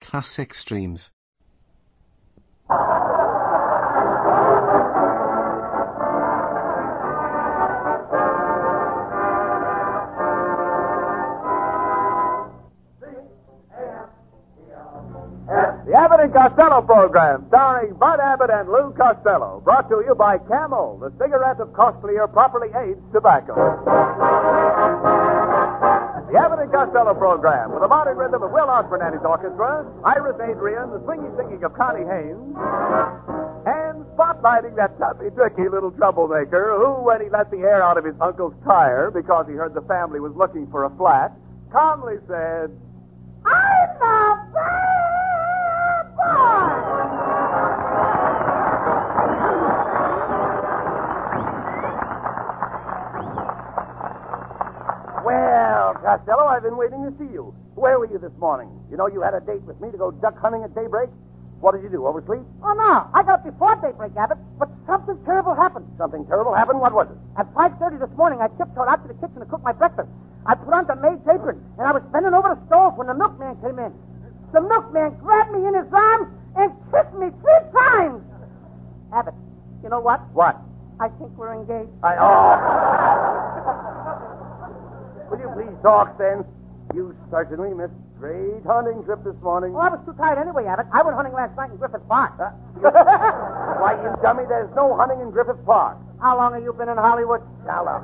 Classic streams. The Abbott and Costello program, starring Bud Abbott and Lou Costello, brought to you by Camel, the cigarette of costlier, properly aged tobacco. The Abbott and Costello program, with the modern rhythm of Will his orchestra, Iris Adrian, the swingy singing of Connie Haynes, and spotlighting that toughy, tricky little troublemaker who, when he let the air out of his uncle's tire because he heard the family was looking for a flat, calmly said, I'm a bad boy. Costello, I've been waiting to see you. Where were you this morning? You know you had a date with me to go duck hunting at daybreak? What did you do? Oversleep? Oh, no. I got up before daybreak, Abbott, but something terrible happened. Something terrible happened? What was it? At 5.30 this morning, I tiptoed out to the kitchen to cook my breakfast. I put on the maid's apron, and I was bending over the stove when the milkman came in. The milkman grabbed me in his arms and kissed me three times. Abbott, you know what? What? I think we're engaged. I. Oh. Will you please talk, then? You certainly missed great hunting trip this morning. Oh, I was too tired anyway, Abbott. I went hunting last night in Griffith Park. Uh, Why, you dummy, there's no hunting in Griffith Park. How long have you been in Hollywood? Now, look.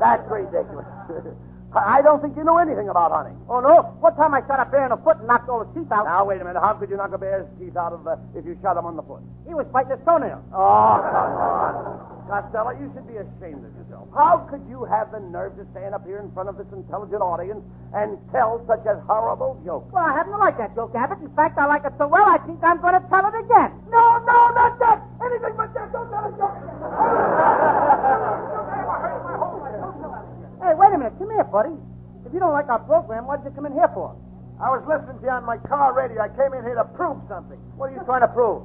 That's ridiculous. I don't think you know anything about hunting. Oh, no. One time I shot a bear in the foot and knocked all his teeth out. Now, wait a minute. How could you knock a bear's teeth out of uh, if you shot him on the foot? He was biting his toenail. Oh, come on. Costello, you should be ashamed of yourself. How could you have the nerve to stand up here in front of this intelligent audience and tell such a horrible joke? Well, I happen to like that joke, Abbott. In fact, I like it so well, I think I'm going to tell it again. No, no, not that. Anything but that. Don't tell a joke. hey, wait a minute. Come here, buddy. If you don't like our program, what did you come in here for? I was listening to you on my car radio. I came in here to prove something. What are you trying to prove?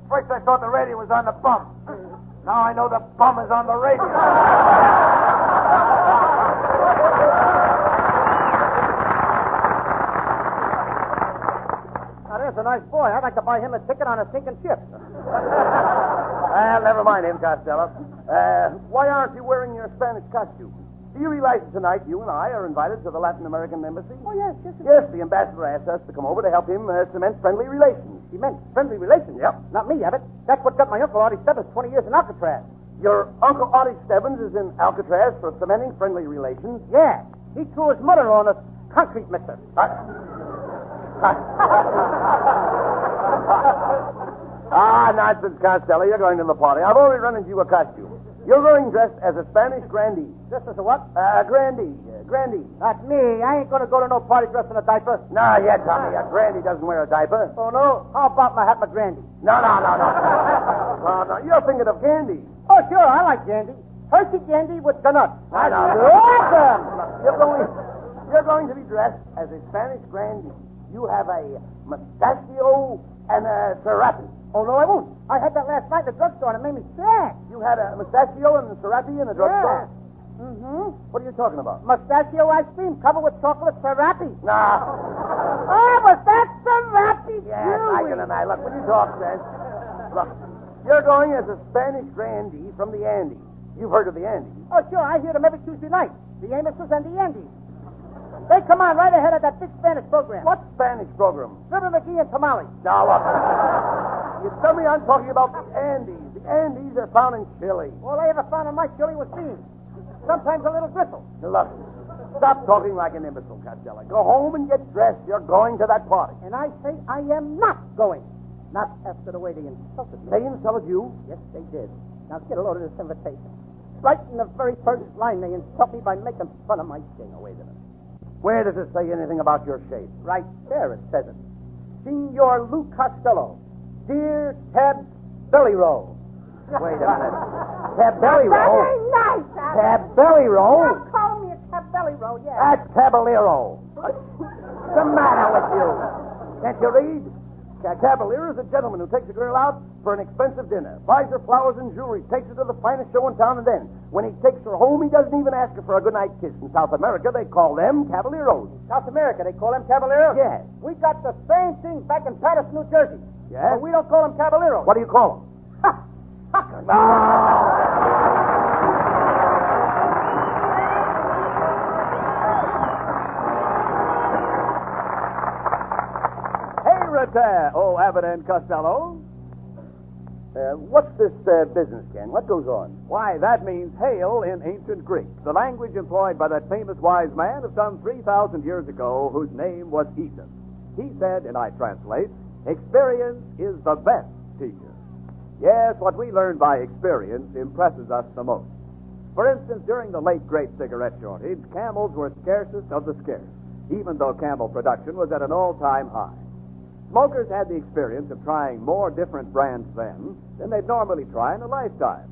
At first, I thought the radio was on the bum. Now I know the bum is on the radio. Now, there's a nice boy. I'd like to buy him a ticket on a sinking ship. Well, never mind him, Costello. Uh, why aren't you wearing your Spanish costume? Do you realize that tonight you and I are invited to the Latin American embassy? Oh, yes, yes. Yes, the ambassador asked us to come over to help him uh, cement friendly relations. He meant friendly relations. Yep. Not me, Abbott. That's what got my uncle Artie Stebbins 20 years in Alcatraz. Your Uncle Artie Stebbins is in Alcatraz for cementing friendly relations. Yeah. He threw his mother on a concrete mixer. ah, nonsense, Costello. You're going to the party. I've already run into you a costume. You're going dressed as a Spanish grandee. This as a what? Uh, grandee. Uh, grandee. Not me. I ain't going to go to no party dressed in a diaper. Nah, yeah, Tommy. A grandee doesn't wear a diaper. Oh, no? How about Mahatma Gandhi? No, no, no, no. no, no. You're thinking of Gandhi. Oh, sure. I like Gandhi. Hershey Gandhi with the nuts. I know. Awesome. You're going, you're going to be dressed as a Spanish grandee. You have a mustachio and a serape. Oh, no, I won't. I had that last night in the drugstore and it made me sad. You had a mustachio and a serape in the drugstore? Yeah. Mm-hmm. What are you talking about? Mustachio ice cream covered with chocolate serape. Nah. Oh, was that serape? Yes, I can imagine. Look, when you talk, then. Look, you're going as a Spanish grandee from the Andes. You've heard of the Andes. Oh, sure. I hear them every Tuesday night. The Amoses and the Andes. They come on right ahead of that big Spanish program. What Spanish program? Fibber McGee and Tamale. Now, look. You tell me I'm talking about the Andes. The Andes are found in Chile. All I ever found in my chili was beans. Sometimes a little gristle. Look, stop talking like an imbecile, Costello. Go home and get dressed. You're going to that party. And I say I am not going. Not after the way they insulted me. They insulted you? Yes, they did. Now get a load of this invitation. Right in the very first line, they insult me by making fun of my shape. Now, oh, wait a minute. Where does it say anything about your shape? Right there, it says it. Senor Lou Costello. Dear Tab Belly Roll. Wait a minute. Tab belly roll. Very nice, Abbott. Tab belly roll. Now call me a tab belly roll, yes. That's Caballero. What's the matter with you? Can't you read? A Cavalier is a gentleman who takes a girl out for an expensive dinner, buys her flowers and jewelry, takes her to the finest show in town, and then, when he takes her home, he doesn't even ask her for a goodnight kiss. In South America, they call them Caballeros. South America, they call them Caballeros? Yes. We got the same thing back in Paterson, New Jersey. Yes? But we don't call them Caballeros. What do you call them? Suckers. Hey, Rata. Oh, Abbott and Costello. Uh, what's this uh, business, Ken? What goes on? Why, that means hail in ancient Greek, the language employed by that famous wise man of some 3,000 years ago whose name was Aesop. He said, and I translate, experience is the best teacher. Yes, what we learn by experience impresses us the most. For instance, during the late great cigarette shortage, camels were scarcest of the scarce, even though camel production was at an all-time high. Smokers had the experience of trying more different brands then than they'd normally try in a lifetime.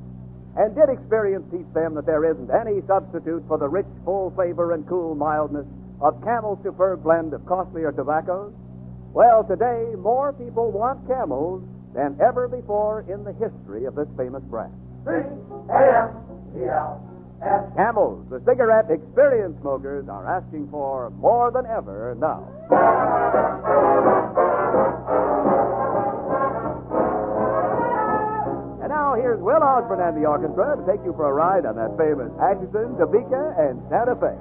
And did experience teach them that there isn't any substitute for the rich, full flavor and cool mildness of Camel's superb blend of costlier tobaccos? Well, today, more people want Camels than ever before in the history of this famous brand. Camels, the cigarette experience smokers, are asking for more than ever now. And now here's Will Osborne and the orchestra to take you for a ride on that famous Atchison, Topeka, and Santa Fe.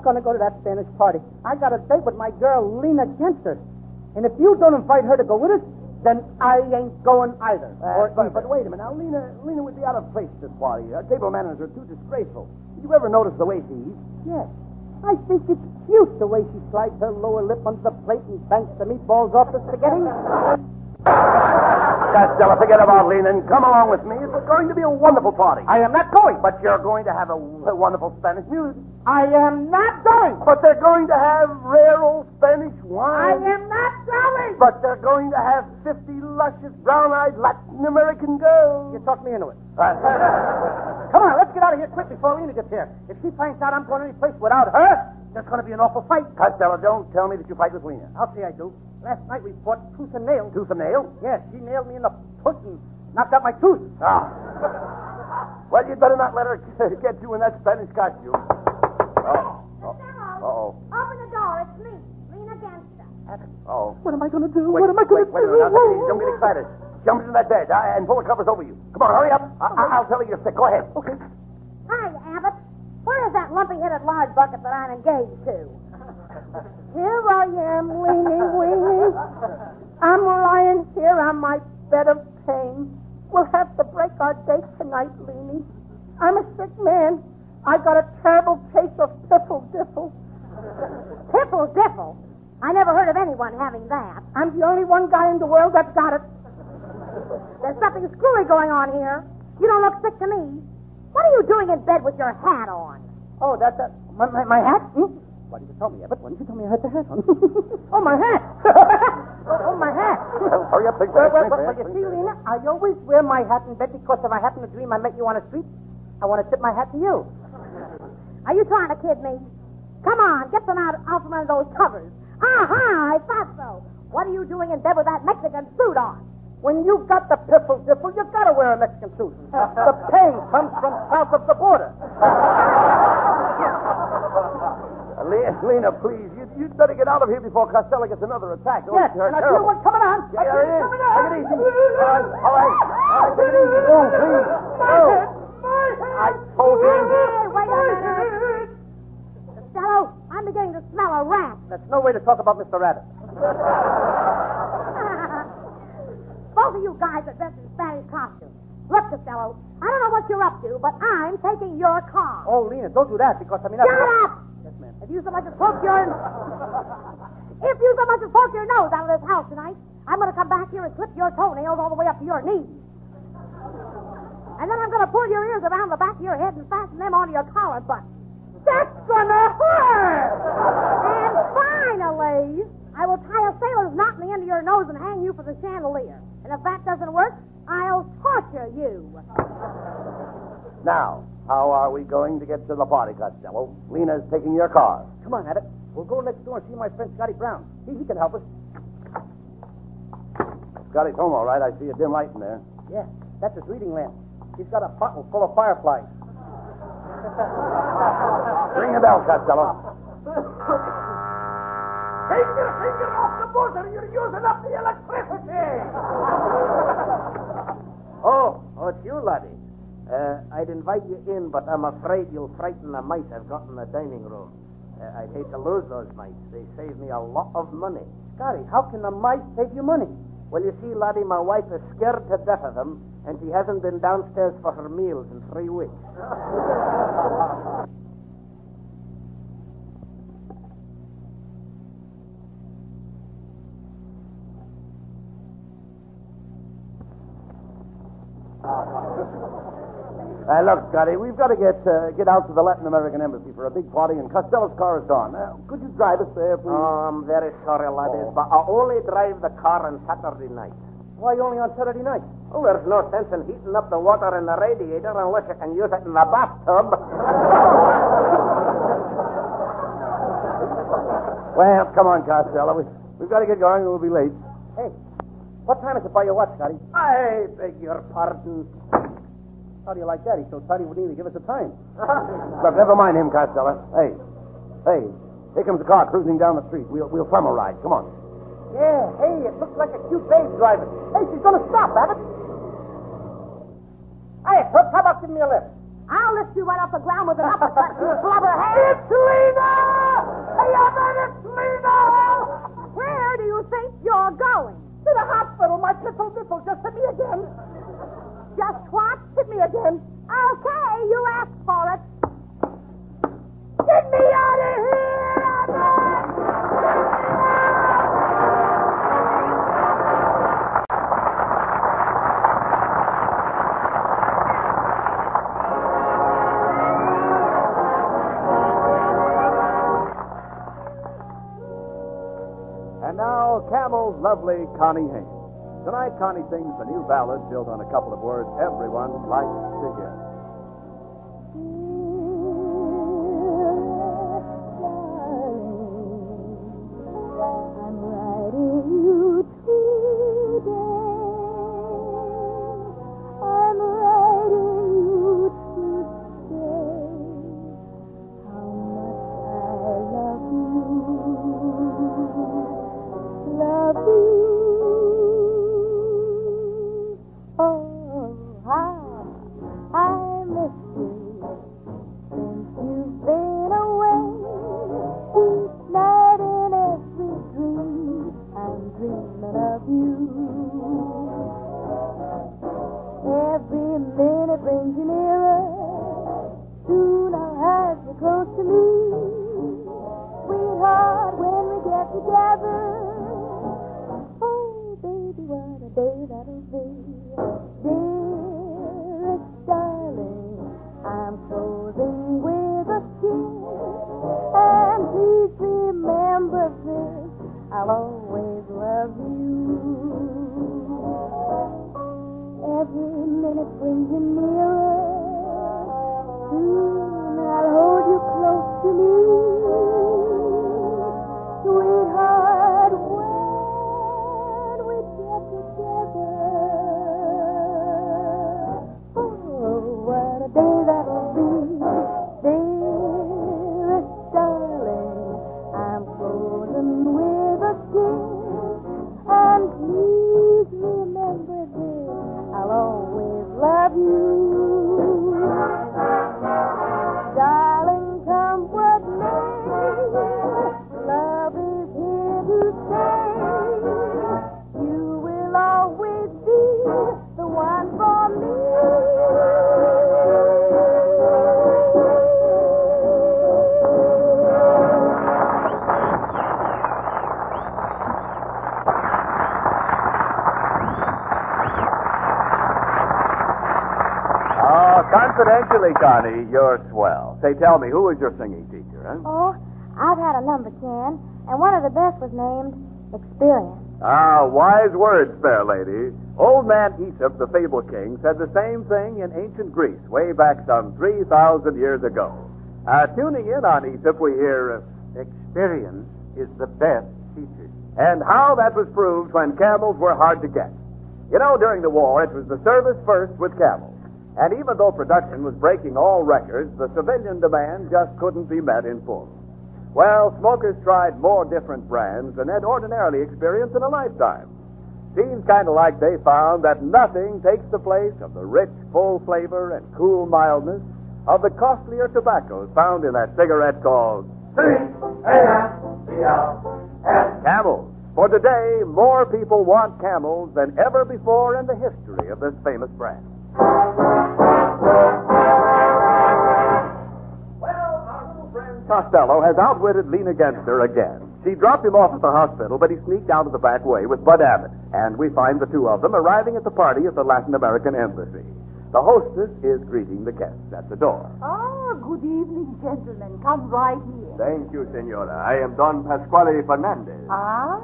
Not going to go to that Spanish party. I got a date with my girl, Lena Genster. And if you don't invite her to go with us, then I ain't going either. Uh, or but, but wait a minute. Now, Lena, Lena would be out of place at this party. Our table manners are too disgraceful. Did you ever notice the way she eats? Yes. I think it's cute the way she slides her lower lip under the plate and banks the meatballs off the spaghetti. Costello, forget about Lena come along with me. It's going to be a wonderful party. I am not going. But you're going to have a, wonderful Spanish music. I am not going. But they're going to have rare old Spanish wine. I am not going. But they're going to have 50 luscious, brown-eyed Latin American girls. You talked me into it. Uh, Come on, let's get out of here quick before Lena gets here. If she finds out I'm going any place without her, there's going to be an awful fight. Costello, don't tell me that you fight with Lena. I'll say I do. Last night we fought tooth and nail. Tooth and nail? Yes, she nailed me in the foot and knocked out my tooth. Ah. Well, you'd better not let her get you in that Spanish costume. Oh. Costello, Uh-oh. open the door. It's me, Lena Genster. Oh. What am I going to do? Wait, what am I going wait, to wait, do? Wait, now, take it easy. Don't get excited. Jump into that bed uh, and pull the covers over you. Come on, hurry up. I- I- I'll tell her you're sick. Go ahead. Okay. Hi, Abbott. Where is that lumpy-headed lard bucket that I'm engaged to? Here I am, weenie, weenie. I'm lying here on my bed of pain. We'll have to break our date tonight, Leanie. I'm a sick man. I got a terrible case of piffle diffle. Piffle diffle? I never heard of anyone having that. I'm the only one guy in the world that's got it. There's something screwy going on here. You don't look sick to me. What are you doing in bed with your hat on? Oh, that's that. My, my, my hat? Hmm? Why didn't you tell me, Abbott? Why didn't you tell me I had the hat on? oh, my hat! oh, oh, my hat! Well, hurry up, think Well, fast, well, think well, you see. Lena, I always wear my hat in bed because if I happen to dream I met you on the street, I want to tip my hat to you. Are you trying to kid me? Come on, get them out, out from under those covers. Aha, I thought so. What are you doing in bed with that Mexican suit on? When you got the piffle diffle, you gotta wear a Mexican suit. the pain comes from south of the border. Le- Lena, please, you, you'd better get out of here before Costello gets another attack. Oh, yes, and I feel one coming on. Yeah, I there it is. coming on. Take it easy. All right, all right. All right, take it easy. Oh, please. My Oh. head, my head. I told you. Hey, wait a minute. Costello, I'm beginning to smell a rat. That's no way to talk about Mr. Rabbit. Both of you guys are dressed in Spanish costumes. Look, Costello, I don't know what you're up to, but I'm taking your car. Oh, Lena, don't do that because I mean. Shut I... up! You so much as poke your if you so much as poke your nose out of this house tonight, I'm going to come back here and clip your toenails all the way up to your knees. And then I'm going to pull your ears around the back of your head and fasten them onto your collar button. That's gonna hurt! And finally, I will tie a sailor's knot in the end of your nose and hang you from the chandelier. And if that doesn't work, I'll torture you. Now, how are we going to get to the party, Costello? Lena's taking your car. Come on, Abbott. We'll go next door and see my friend Scotty Brown. He, he can help us. Scotty's home, all right. I see a dim light in there. Yeah, that's his reading lamp. He's got a bottle full of fireflies. Ring the bell, Costello. Take your finger off the buzzer. You're using up the electricity. Oh, oh, it's you, laddie. Uh, I'd invite you in, but I'm afraid you'll frighten the mice I've got in the dining room. Uh, I'd hate to lose those mice. They save me a lot of money. Scotty, how can the mice save you money? Well, you see, laddie, my wife is scared to death of them, and she hasn't been downstairs for her meals in three weeks. Uh, look, Scotty, we've got to get uh, get out to the Latin American embassy for a big party, and Costello's car is gone. Uh, could you drive us there, please? Oh, I'm very sorry, laddie, but I only drive the car on Saturday night. Why only on Saturday night? Oh, there's no sense in heating up the water in the radiator unless you can use it in the bathtub. well, come on, Costello. We, we've got to get going, or we'll be late. Hey, what time is it by your watch, Scotty? I beg your pardon. How do you like that? He's so tight he wouldn't even give us a time. Look, never mind him, Costello. Hey, hey, here comes a car cruising down the street. We'll we'll thumb a ride. Come on. Yeah, hey, it looks like a cute babe driving. Hey, she's gonna stop, Abbott. Hey, Hook, how about giving me a lift? I'll lift you right off the ground with an uppercut, you blubberhead. It's Lena! Hey, Abbott, it's Lena! Where do you think you're going? To the hospital. My piffle biffle just hit me again. Just what? Hit me again. Okay, you asked for it. Get me out of here! And now, Camel's lovely Connie Haynes. Tonight, Connie sings the new ballad built on a couple of words everyone likes to hear. I'll always love you. Every minute brings a new. Confidentially, Connie, you're swell. Say, tell me, who was your singing teacher, huh? Oh, I've had a number, Ken, and one of the best was named Experience. Ah, wise words, fair lady. Old man Aesop, the fable king, said the same thing in ancient Greece, way back some 3,000 years ago. Uh, tuning in on Aesop, we hear, uh, experience is the best teacher. And how that was proved when camels were hard to get. You know, during the war, it was the service first with camels. And even though production was breaking all records, the civilian demand just couldn't be met in full. Well, smokers tried more different brands than they'd ordinarily experience in a lifetime. Seems kind of like they found that nothing takes the place of the rich, full flavor and cool mildness of the costlier tobaccos found in that cigarette called Camels. For today, more people want camels than ever before in the history of this famous brand. Costello has outwitted Lena Genster again. She dropped him off at the hospital, but he sneaked out of the back way with Bud Abbott, and we find the two of them arriving at the party at the Latin American Embassy. The hostess is greeting the guests at the door. Ah, good evening, gentlemen. Come right here. Thank you, Senora. I am Don Pasquale Fernandez. Ah.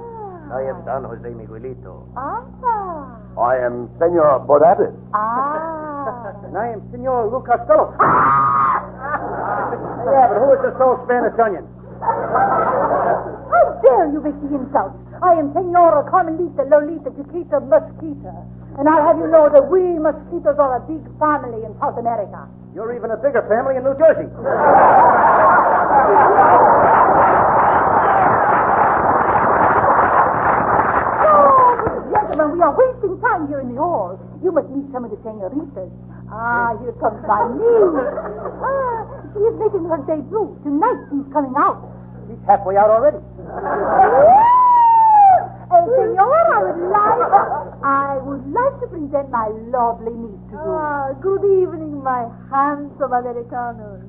I am Don Jose Miguelito. Ah. I am Senor Bud Abbott. Ah. And I am Senor Lou Costello. yeah, but who is this old Spanish onion? How dare you make the insult? I am Senora Carmelita Lolita Chiquita Mosquita. And I'll have you know that we mosquitoes are a big family in South America. You're even a bigger family in New Jersey. Oh, gentlemen, we are wasting time here in the hall. You must meet some of the senoritas. Ah, here comes my niece. Ah, she is making her debut. Tonight she's coming out. She's halfway out already. Uh, senor, I would like, I would like to present my lovely niece to you. Ah, good evening, my handsome Americanos.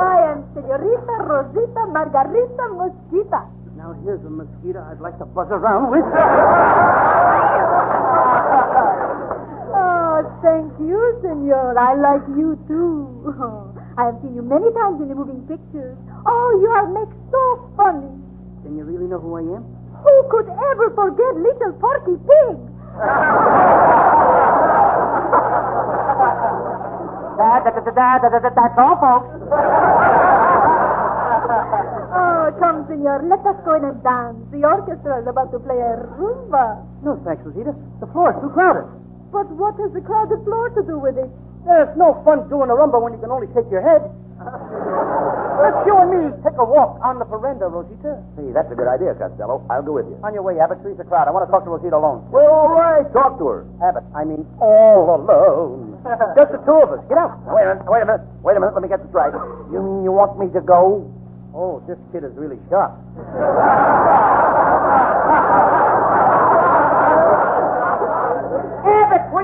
I am Senorita Rosita Margarita Mosquita. Now here's a mosquito I'd like to buzz around with. Oh, thank you, senor. I like you too. I have seen you many times in the moving pictures. Oh, you are make so funny. Then you really know who I am? Who could ever forget little Porky Pig? Da, da, da, da, da, da, da, da, that's all, folks. Oh, come, senor. Let us go in and dance. The orchestra is about to play a rumba. No, thanks, Rosita. The floor is too crowded. But what has the crowded floor to do with it? There's no fun doing a rumba when you can only take your head. Let's you and me take a walk on the veranda, Rosita. Hey, that's a good idea, Costello. I'll go with you. On your way, Abbott. Three's a crowd. I want to talk to Rosita alone. Well, all right. Talk to her. Abbott, I mean all alone. Just the two of us. Get out. Wait a minute. Wait a minute. Wait a minute. Let me get this right. You mean you want me to go? Oh, this kid is really sharp.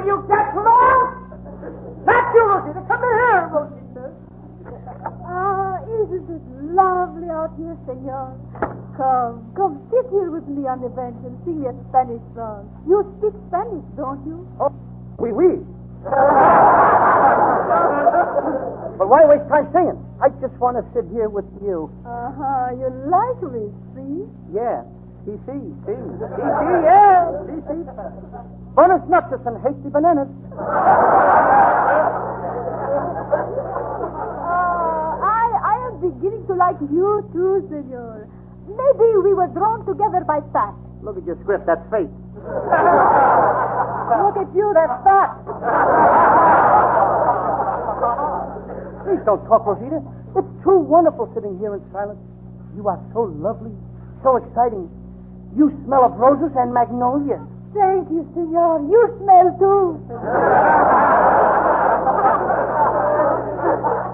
will you get lost? Not you, Rosita. Come here, Rosita. Ah, isn't it lovely out here, senor? Come, come, sit here with me on the bench and sing me a Spanish song. You speak Spanish, don't you? Oh, oui, oui. but why waste time singing? I just want to sit here with you. Uh-huh, you like me, see? Yeah. See, see, see. See, see, yeah. See, see. Bonus nuts and hasty bananas. Uh, I, I am beginning to like you too, senor. Maybe we were drawn together by fat. Look at your script. That's fate. Look at you, that's fat. Please don't talk, Rosita. It's too wonderful sitting here in silence. You are so lovely, so exciting. You smell of roses and magnolias. Thank you, senor. You smell too.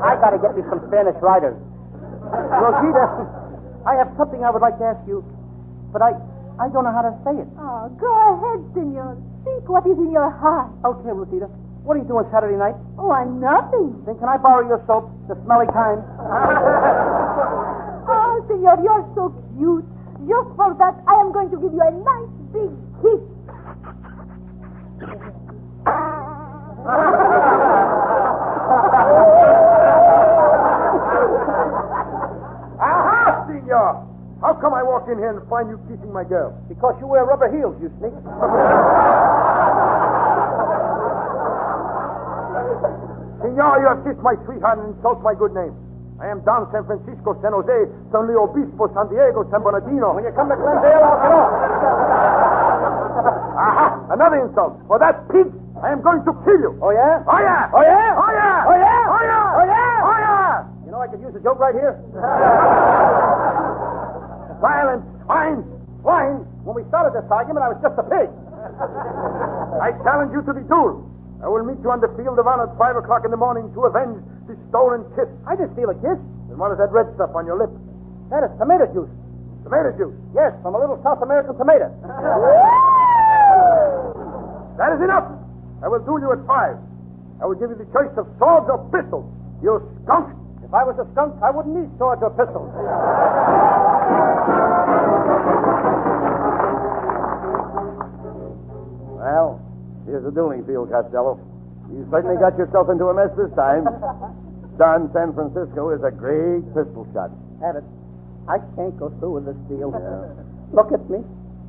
I gotta get me some Spanish writers. Rosita, I have something I would like to ask you, but I, I don't know how to say it. Oh, go ahead, senor. Speak what is in your heart. Okay, Rosita. What are you doing Saturday night? Oh, I'm nothing. Then can I borrow your soap, the smelly kind? Oh, senor, you're so cute. Just for that, I am going to give you a nice big kiss. Aha, senor! How come I walk in here and find you kissing my girl? Because you wear rubber heels, you sneak. Senor, you have kissed my sweetheart and insult my good name. I am Don San Francisco, San Jose, San Luis Obispo, San Diego, San Bernardino. When you come to Glendale, I'll get off. Aha! Another insult. For that pig, I am going to kill you. Oh, yeah? Oh, yeah! Oh, yeah? Oh, yeah! Oh, yeah? Oh, yeah! Oh, yeah? Oh, yeah! You know, I could use a joke right here. Silence! Fine! Fine. When we started this argument, I was just a pig. I challenge you to the duel. I will meet you on the field of honor at 5 o'clock in the morning to avenge the stolen kiss. I didn't steal a kiss. And what is that red stuff on your lip? That is tomato juice. Tomato juice. Yes, from a little South American tomato. That is enough. I will duel you at 5. I will give you the choice of swords or pistols. You skunk. If I was a skunk, I wouldn't need swords or pistols. Well, here's the dueling field, Costello. You certainly got yourself into a mess this time. Don San Francisco is a great pistol shot. Have it. I can't go through with this deal. Yeah. Look at me.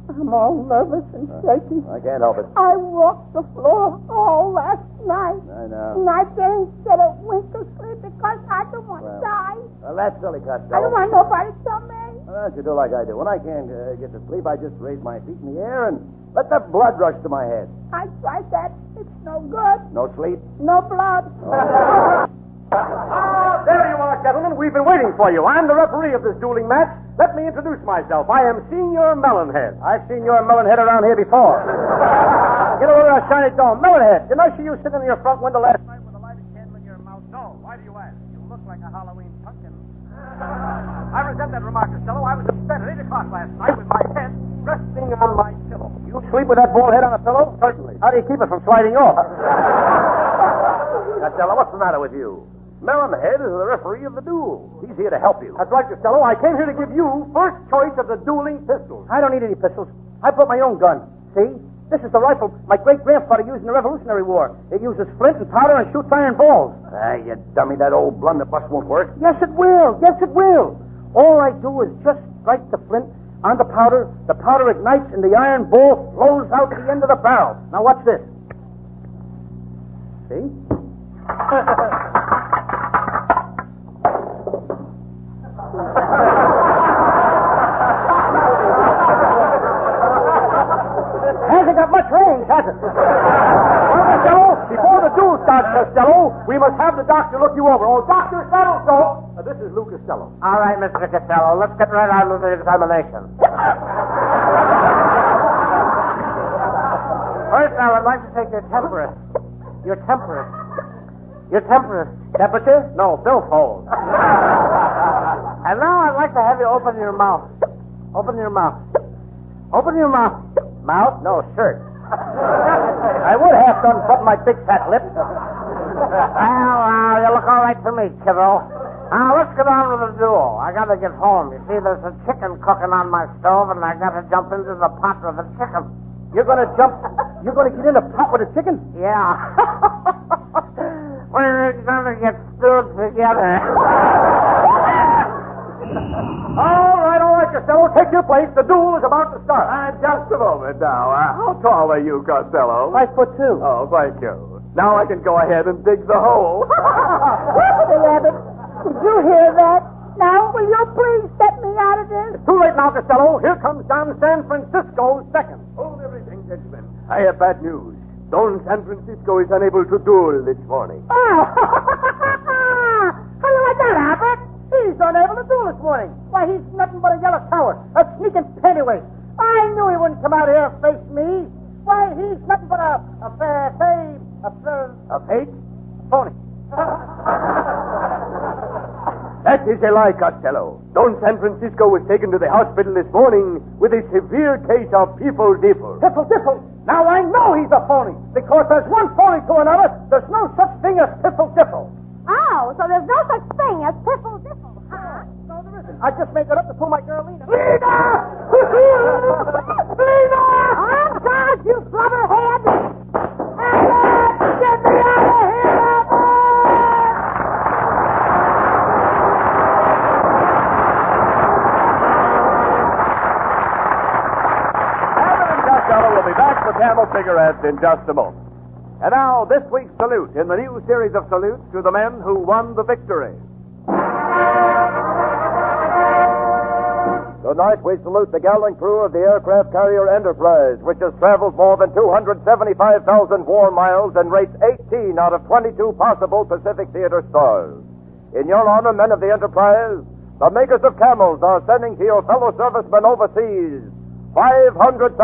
I'm all nervous and shaky. I can't help it. I walked the floor all last night. I know. And I didn't get a wink of sleep because I don't want Well, to die. Well, that's silly, Costello. I don't want nobody to tell me. Why don't you do like I do? When I can't uh, get to sleep, I just raise my feet in the air and let the blood rush to my head. I tried that. It's no good. No sleep? No blood. Are, gentlemen. We've been waiting for you. I'm the referee of this dueling match. Let me introduce myself. I am Senior Melonhead. I've seen your Melonhead around here before. Get over there, shiny dome. Melonhead, didn't I see you sitting in your front window last night with a lighted candle in your mouth? No. Why do you ask? You look like a Halloween pumpkin. I resent that remark, Costello. I was in bed at 8 o'clock last night with my head resting on my pillow. You sleep with that bald head on a pillow? Certainly. How do you keep it from sliding off? Costello, what's the matter with you? Melonhead is the referee of the duel. He's here to help you. That's right, Costello. I came here to give you first choice of the dueling pistols. I don't need any pistols. I brought my own gun. See? This is the rifle my great grandfather used in the Revolutionary War. It uses flint and powder and shoots iron balls. Ah, you dummy, that old blunderbuss won't work. Yes, it will. Yes, it will. All I do is just strike the flint on the powder. The powder ignites and the iron ball flows out the end of the barrel. Now watch this. See? Hasn't got much range, has it? well, Costello, before the duel starts, Costello, we must have the doctor look you over. Oh, Doctor Saddlesole. Uh, this is Lou Costello. All right, Mr. Costello, let's get right on with the examination. First, I would like to take your temperature. Your temperature. Your temperature. Temperature? No, billfold. And now I'd like to have you open your mouth. Open your mouth. Open your mouth. Mouth? No, shirt. I would have to unbutton my big fat lips. Well, uh, you look all right to me, kiddo. Now, let's get on with the duel. I gotta get home. You see, there's a chicken cooking on my stove, and I gotta jump into the pot with the chicken. You're gonna jump. You're gonna get in a pot with a chicken? Yeah. We're gonna get stewed together. All right, all right, Costello, take your place. The duel is about to start. Uh, just a moment now. Uh, how tall are you, Costello? Five foot two. Oh, thank you. Now I can go ahead and dig the hole. Hey, Abbott, did you hear that? Now, will you please get me out of this? Too late now, Costello. Here comes Don San Francisco second. Hold everything, gentlemen. I have bad news. Don San Francisco is unable to duel this morning. Oh! He's unable to do this morning. Why, he's nothing but a yellow coward, a sneaking pennyweight. I knew he wouldn't come out here and face me. Why, he's nothing but a fair hay, a fa fa a fa A fake? phony. That is a lie, Costello. Don San Francisco was taken to the hospital this morning with a severe case of people differ. Tiffle, tiffle. Now I know he's a phony because there's one phony to another. There's no such thing as tiffle, tiffle. Oh, so there's no such thing as piffle diffle, I just made it up to fool my girl Lena. Lena! Lena! Oh, God, you blubberhead! Abbott, get me out of here! Abbott and Costello will be back for Camel Cigarettes in just a moment. And now, this week's salute in the new series of salutes to the men who won the victory. Tonight we salute the gallant crew of the aircraft carrier Enterprise, which has traveled more than 275,000 war miles and rates 18 out of 22 possible Pacific Theater stars. In your honor, men of the Enterprise, the makers of camels are sending to your fellow servicemen overseas 500,000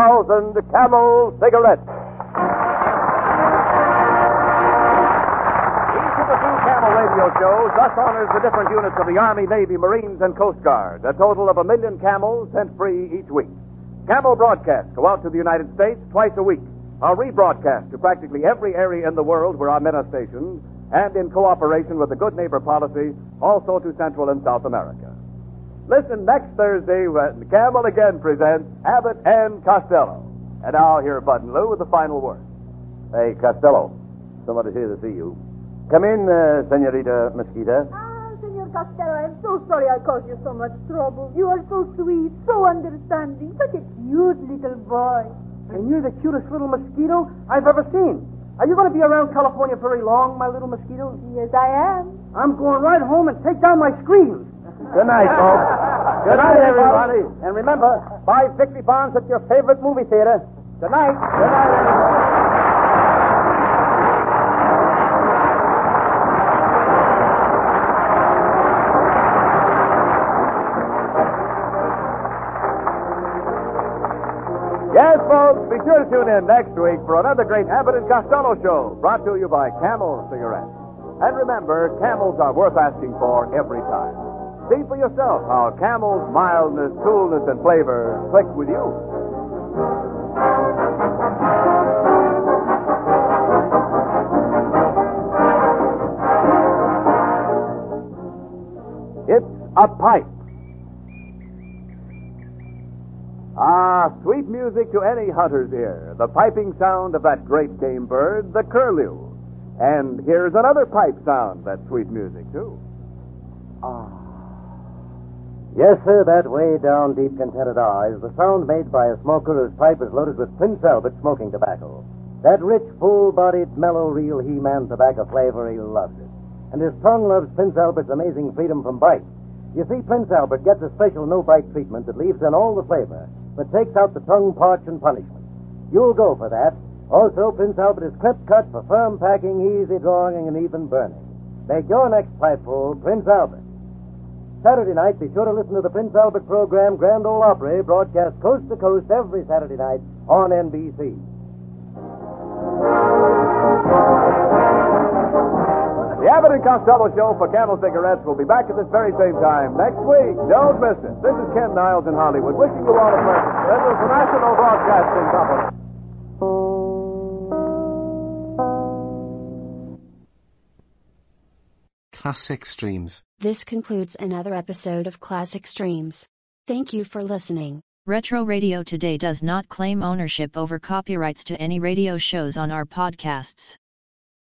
camel cigarettes. Radio shows thus honors the different units of the Army, Navy, Marines, and Coast Guard, a total of a million camels sent free each week. Camel broadcasts go out to the United States twice a week, are rebroadcast to practically every area in the world where our men are stationed, and in cooperation with the Good Neighbor policy, also to Central and South America. Listen next Thursday when Camel again presents Abbott and Costello. And hear Bud and Lou with the final word. Hey, Costello, somebody's here to see you. Come in, uh, Senorita Mosquita. Ah, Senor Costello, I'm so sorry I caused you so much trouble. You are so sweet, so understanding, such a cute little boy. And you're the cutest little mosquito I've ever seen. Are you going to be around California very long, my little mosquito? Yes, I am. I'm going right home and take down my screens. Good night, folks. Good night, everybody. And remember, buy Victory Bonds at your favorite movie theater. Good night. Good night, everybody. Folks, be sure to tune in next week for another great Abbott and Costello show brought to you by Camel Cigarettes. And remember, camels are worth asking for every time. See for yourself how Camel's mildness, coolness, and flavor click with you. It's a pipe. Ah, sweet music to any hunter's ear. The piping sound of that great game bird, the curlew. And here's another pipe sound that's sweet music, too. Ah. Yes, sir, that way down deep contented R is the sound made by a smoker whose pipe is loaded with Prince Albert smoking tobacco. That rich, full-bodied, mellow, real He-Man tobacco flavor, he loves it. And his tongue loves Prince Albert's amazing freedom from bite. You see, Prince Albert gets a special no-bite treatment that leaves in all the flavor, but takes out the tongue parch and punishment. You'll go for that. Also, Prince Albert is clip-cut for firm packing, easy drawing, and even burning. Make your next pipeful Prince Albert. Saturday night, be sure to listen to the Prince Albert program Grand Ole Opry, broadcast coast to coast every Saturday night on NBC. The Abbott and Costello Show for Camel Cigarettes will be back at this very same time next week. Don't miss it. This is Ken Niles in Hollywood wishing you all a pleasant. This is the National Broadcasting Company. Classic Streams. This concludes another episode of Classic Streams. Thank you for listening. Retro Radio Today does not claim ownership over copyrights to any radio shows on our podcasts.